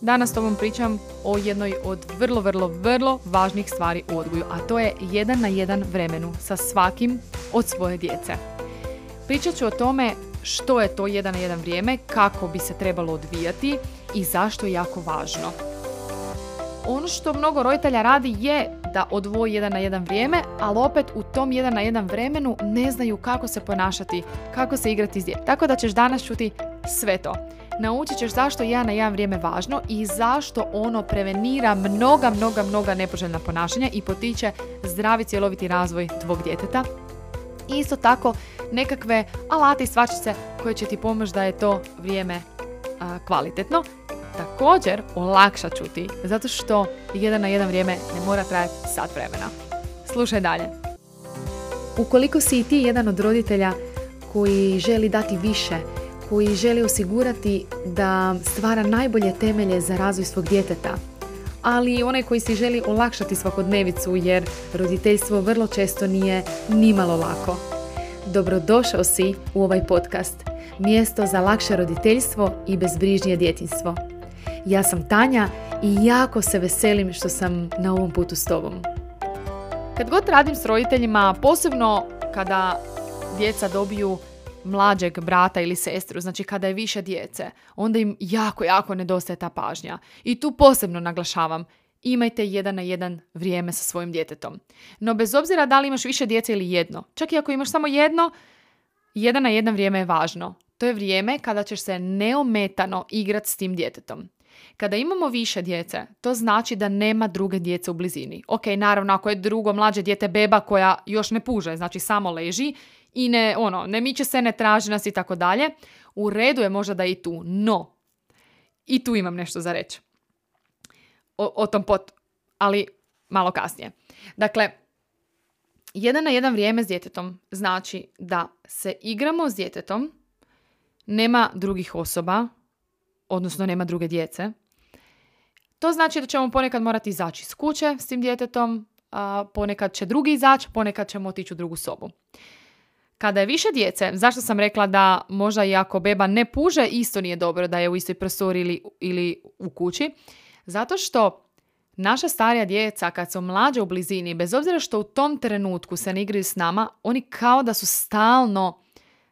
Danas s tobom pričam o jednoj od vrlo, vrlo, vrlo važnih stvari u odgoju, a to je jedan na jedan vremenu sa svakim od svoje djece. Pričat ću o tome što je to jedan na jedan vrijeme, kako bi se trebalo odvijati i zašto je jako važno. Ono što mnogo roditelja radi je da odvoji jedan na jedan vrijeme, ali opet u tom jedan na jedan vremenu ne znaju kako se ponašati, kako se igrati s djetetom. Tako da ćeš danas čuti sve to. Naučit ćeš zašto je jedan na jedan vrijeme važno i zašto ono prevenira mnoga, mnoga, mnoga nepoželjna ponašanja i potiče zdravi cjeloviti razvoj tvog djeteta. I isto tako nekakve alate i svačice koje će ti pomoći da je to vrijeme kvalitetno. Također olakšat ću ti zato što jedan na jedan vrijeme ne mora trajati sat vremena. Slušaj dalje. Ukoliko si i ti jedan od roditelja koji želi dati više, koji želi osigurati da stvara najbolje temelje za razvoj svog djeteta, ali onaj koji si želi olakšati svakodnevicu jer roditeljstvo vrlo često nije nimalo lako. Dobrodošao si u ovaj podcast, mjesto za lakše roditeljstvo i bezbrižnije djetinstvo. Ja sam Tanja i jako se veselim što sam na ovom putu s tobom. Kad god radim s roditeljima, posebno kada djeca dobiju mlađeg brata ili sestru, znači kada je više djece, onda im jako, jako nedostaje ta pažnja. I tu posebno naglašavam, imajte jedan na jedan vrijeme sa svojim djetetom. No bez obzira da li imaš više djece ili jedno, čak i ako imaš samo jedno, jedan na jedan vrijeme je važno. To je vrijeme kada ćeš se neometano igrati s tim djetetom. Kada imamo više djece, to znači da nema druge djece u blizini. Ok, naravno, ako je drugo mlađe dijete beba koja još ne puže, znači samo leži i ne, ono, ne miče se, ne traži nas i tako dalje, u redu je možda da i tu. No, i tu imam nešto za reći. O, o tom pot, ali malo kasnije. Dakle, jedan na jedan vrijeme s djetetom znači da se igramo s djetetom, nema drugih osoba, odnosno nema druge djece. To znači da ćemo ponekad morati izaći iz kuće s tim djetetom, a ponekad će drugi izaći, ponekad ćemo otići u drugu sobu. Kada je više djece, zašto sam rekla da možda i ako beba ne puže, isto nije dobro da je u istoj prostori ili, ili u kući? Zato što naša starija djeca kad su mlađe u blizini, bez obzira što u tom trenutku se ne igraju s nama, oni kao da su stalno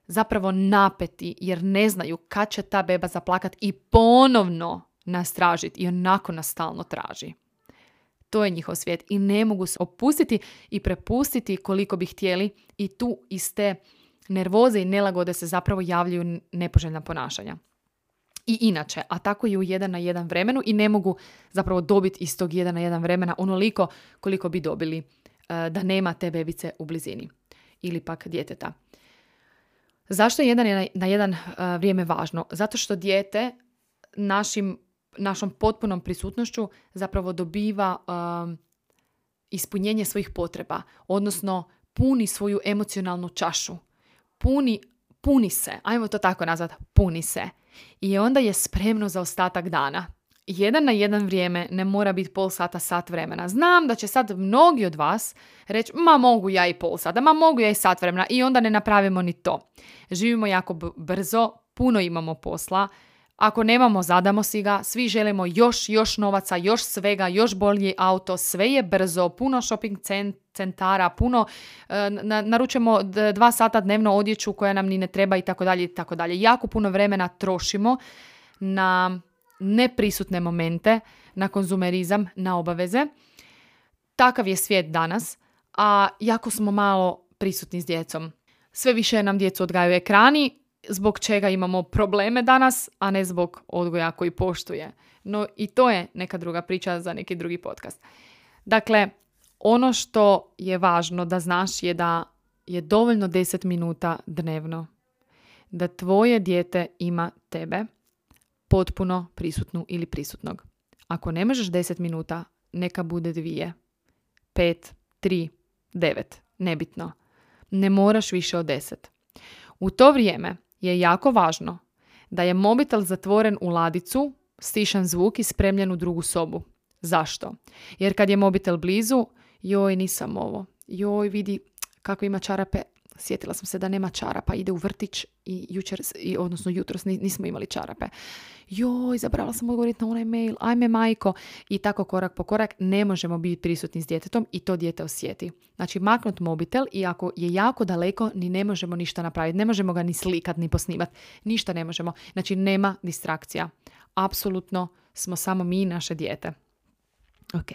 zapravo napeti jer ne znaju kad će ta beba zaplakat i ponovno nas tražiti i onako nas stalno traži. To je njihov svijet i ne mogu se opustiti i prepustiti koliko bi htjeli i tu iz te nervoze i nelagode se zapravo javljaju nepoželjna ponašanja. I inače, a tako i u jedan na jedan vremenu i ne mogu zapravo dobiti iz tog jedan na jedan vremena onoliko koliko bi dobili eh, da nema te bebice u blizini ili pak djeteta. Zašto je jedan na jedan uh, vrijeme važno? Zato što dijete našim, našom potpunom prisutnošću zapravo dobiva um, ispunjenje svojih potreba, odnosno puni svoju emocionalnu čašu. Puni, puni se, ajmo to tako nazvati, puni se. I onda je spremno za ostatak dana jedan na jedan vrijeme ne mora biti pol sata, sat vremena. Znam da će sad mnogi od vas reći, ma mogu ja i pol sata, ma mogu ja i sat vremena i onda ne napravimo ni to. Živimo jako brzo, puno imamo posla, ako nemamo, zadamo si ga, svi želimo još, još novaca, još svega, još bolji auto, sve je brzo, puno shopping centara, puno, e, naručujemo dva sata dnevno odjeću koja nam ni ne treba i tako dalje i tako dalje. Jako puno vremena trošimo na neprisutne momente, na konzumerizam, na obaveze. Takav je svijet danas, a jako smo malo prisutni s djecom. Sve više nam djecu odgajaju ekrani, zbog čega imamo probleme danas, a ne zbog odgoja koji poštuje. No i to je neka druga priča za neki drugi podcast. Dakle, ono što je važno da znaš je da je dovoljno 10 minuta dnevno. Da tvoje dijete ima tebe potpuno prisutnu ili prisutnog. Ako ne možeš 10 minuta, neka bude dvije, pet, tri, devet, nebitno. Ne moraš više od deset. U to vrijeme je jako važno da je mobitel zatvoren u ladicu, stišan zvuk i spremljen u drugu sobu. Zašto? Jer kad je mobitel blizu, joj nisam ovo, joj vidi kako ima čarape, sjetila sam se da nema čarapa, ide u vrtić i jučer, i, odnosno jutros nismo imali čarape. Joj, zabrala sam odgovoriti na onaj mail, ajme majko. I tako korak po korak ne možemo biti prisutni s djetetom i to dijete osjeti. Znači maknut mobitel i ako je jako daleko ni ne možemo ništa napraviti. Ne možemo ga ni slikat, ni posnimat. Ništa ne možemo. Znači nema distrakcija. Apsolutno smo samo mi i naše dijete. Ok.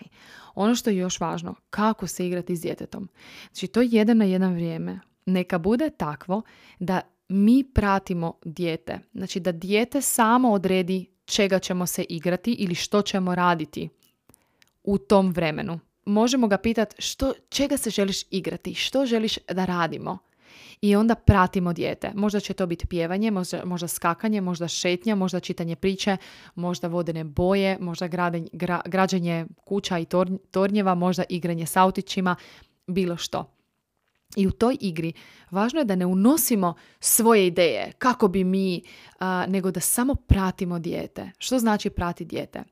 Ono što je još važno, kako se igrati s djetetom. Znači to je jedan na jedan vrijeme neka bude takvo da mi pratimo dijete. Znači da dijete samo odredi čega ćemo se igrati ili što ćemo raditi u tom vremenu. Možemo ga pitati što, čega se želiš igrati, što želiš da radimo. I onda pratimo dijete. Možda će to biti pjevanje, možda, možda skakanje, možda šetnja, možda čitanje priče, možda vodene boje, možda građenje kuća i tornjeva, možda igranje s autićima, bilo što. I u toj igri važno je da ne unosimo svoje ideje kako bi mi, nego da samo pratimo dijete. Što znači prati dijete?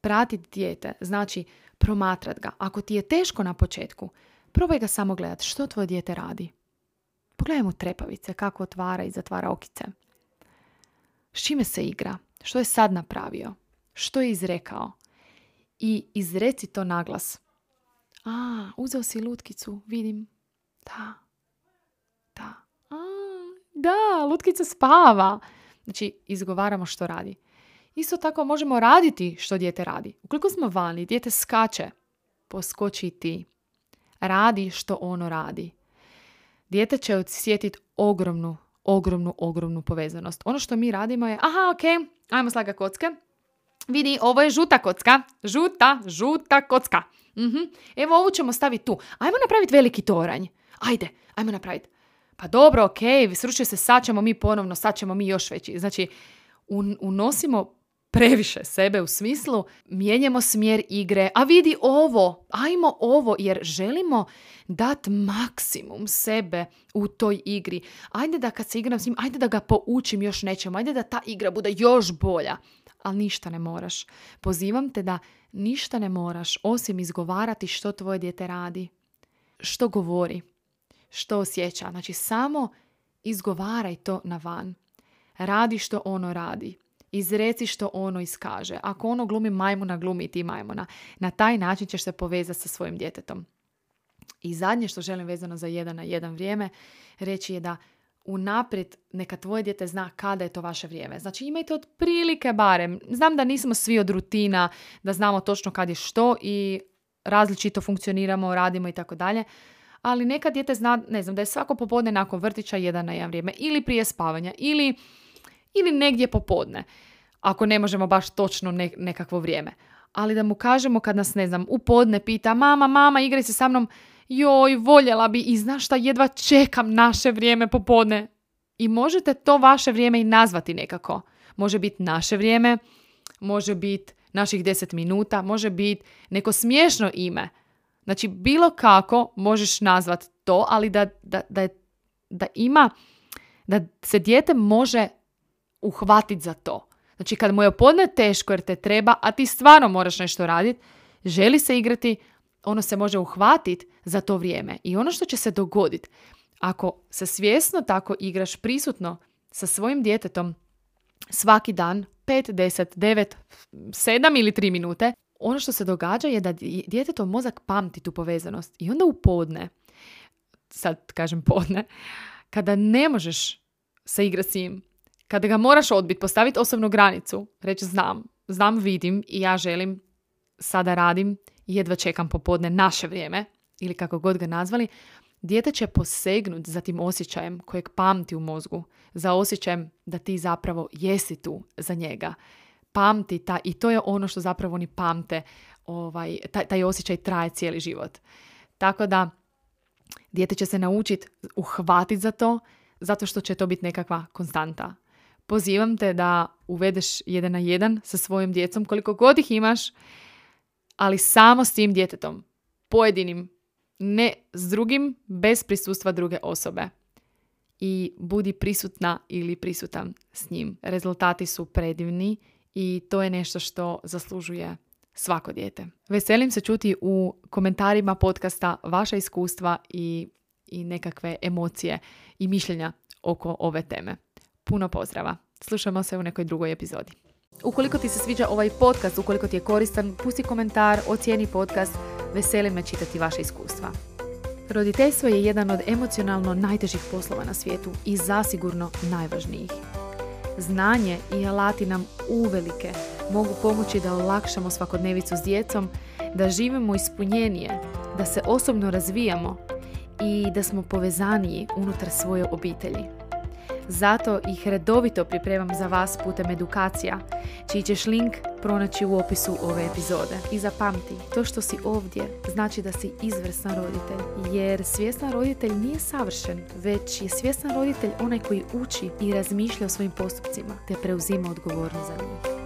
Pratiti dijete znači promatrat ga. Ako ti je teško na početku, probaj ga samo gledati što tvoje dijete radi. Pogledaj mu trepavice, kako otvara i zatvara okice. S čime se igra? Što je sad napravio? Što je izrekao? I izreci to naglas. A, uzeo si lutkicu, vidim, da. Da. A, da, lutkica spava. Znači, izgovaramo što radi. Isto tako možemo raditi što dijete radi. Ukoliko smo vani, dijete skače, poskoči ti. Radi što ono radi. Dijete će osjetiti ogromnu, ogromnu, ogromnu povezanost. Ono što mi radimo je, aha, ok, ajmo slaga kocke. Vidi, ovo je žuta kocka. Žuta, žuta kocka. uh Evo ovu ćemo staviti tu. Ajmo napraviti veliki toranj ajde, ajmo napraviti. Pa dobro, ok, sručio se, sad ćemo mi ponovno, sad ćemo mi još veći. Znači, unosimo previše sebe u smislu mijenjamo smjer igre, a vidi ovo, ajmo ovo, jer želimo dat maksimum sebe u toj igri. Ajde da kad se igram s njim, ajde da ga poučim još nečemu, ajde da ta igra bude još bolja. Ali ništa ne moraš. Pozivam te da ništa ne moraš, osim izgovarati što tvoje dijete radi, što govori što osjeća. Znači samo izgovaraj to na van. Radi što ono radi. Izreci što ono iskaže. Ako ono glumi majmuna, glumi ti majmuna. Na taj način ćeš se povezati sa svojim djetetom. I zadnje što želim vezano za jedan na jedan vrijeme reći je da unaprijed neka tvoje dijete zna kada je to vaše vrijeme. Znači imajte otprilike barem. Znam da nismo svi od rutina, da znamo točno kad je što i različito funkcioniramo, radimo i tako dalje ali neka dijete zna, ne znam, da je svako popodne nakon vrtića jedan na jedan vrijeme ili prije spavanja ili, ili negdje popodne, ako ne možemo baš točno nekakvo vrijeme. Ali da mu kažemo kad nas, ne znam, u podne pita mama, mama, igraj se sa mnom, joj, voljela bi i znaš šta, jedva čekam naše vrijeme popodne. I možete to vaše vrijeme i nazvati nekako. Može biti naše vrijeme, može biti naših deset minuta, može biti neko smiješno ime. Znači, bilo kako možeš nazvat to, ali da, da, da, da ima, da se dijete može uhvatiti za to. Znači, kad mu je podne teško jer te treba, a ti stvarno moraš nešto raditi, želi se igrati, ono se može uhvatiti za to vrijeme. I ono što će se dogoditi, ako se svjesno tako igraš prisutno sa svojim djetetom svaki dan, 5, 10, 9, 7 ili 3 minute, ono što se događa je da djetetov mozak pamti tu povezanost i onda u podne, sad kažem podne, kada ne možeš se igrati s njim, kada ga moraš odbiti, postaviti osobnu granicu, reći znam, znam, vidim i ja želim, sada radim, jedva čekam popodne naše vrijeme, ili kako god ga nazvali, dijete će posegnuti za tim osjećajem kojeg pamti u mozgu, za osjećajem da ti zapravo jesi tu za njega, pamti ta, i to je ono što zapravo oni pamte, ovaj, taj, taj osjećaj traje cijeli život. Tako da dijete će se naučiti uhvatiti za to, zato što će to biti nekakva konstanta. Pozivam te da uvedeš jedan na jedan sa svojim djecom, koliko god ih imaš, ali samo s tim djetetom, pojedinim, ne s drugim, bez prisustva druge osobe. I budi prisutna ili prisutan s njim. Rezultati su predivni i to je nešto što zaslužuje svako dijete. Veselim se čuti u komentarima podcasta vaša iskustva i i nekakve emocije i mišljenja oko ove teme. Puno pozdrava. Slušamo se u nekoj drugoj epizodi. Ukoliko ti se sviđa ovaj podcast, ukoliko ti je koristan, pusti komentar, ocijeni podcast, veseli me čitati vaše iskustva. Roditeljstvo je jedan od emocionalno najtežih poslova na svijetu i zasigurno najvažnijih. Znanje i alati nam uvelike mogu pomoći da olakšamo svakodnevicu s djecom, da živimo ispunjenije, da se osobno razvijamo i da smo povezaniji unutar svoje obitelji. Zato ih redovito pripremam za vas putem edukacija, čiji ćeš link pronaći u opisu ove epizode. I zapamti, to što si ovdje znači da si izvrstan roditelj, jer svjestan roditelj nije savršen, već je svjestan roditelj onaj koji uči i razmišlja o svojim postupcima, te preuzima odgovornost za njih.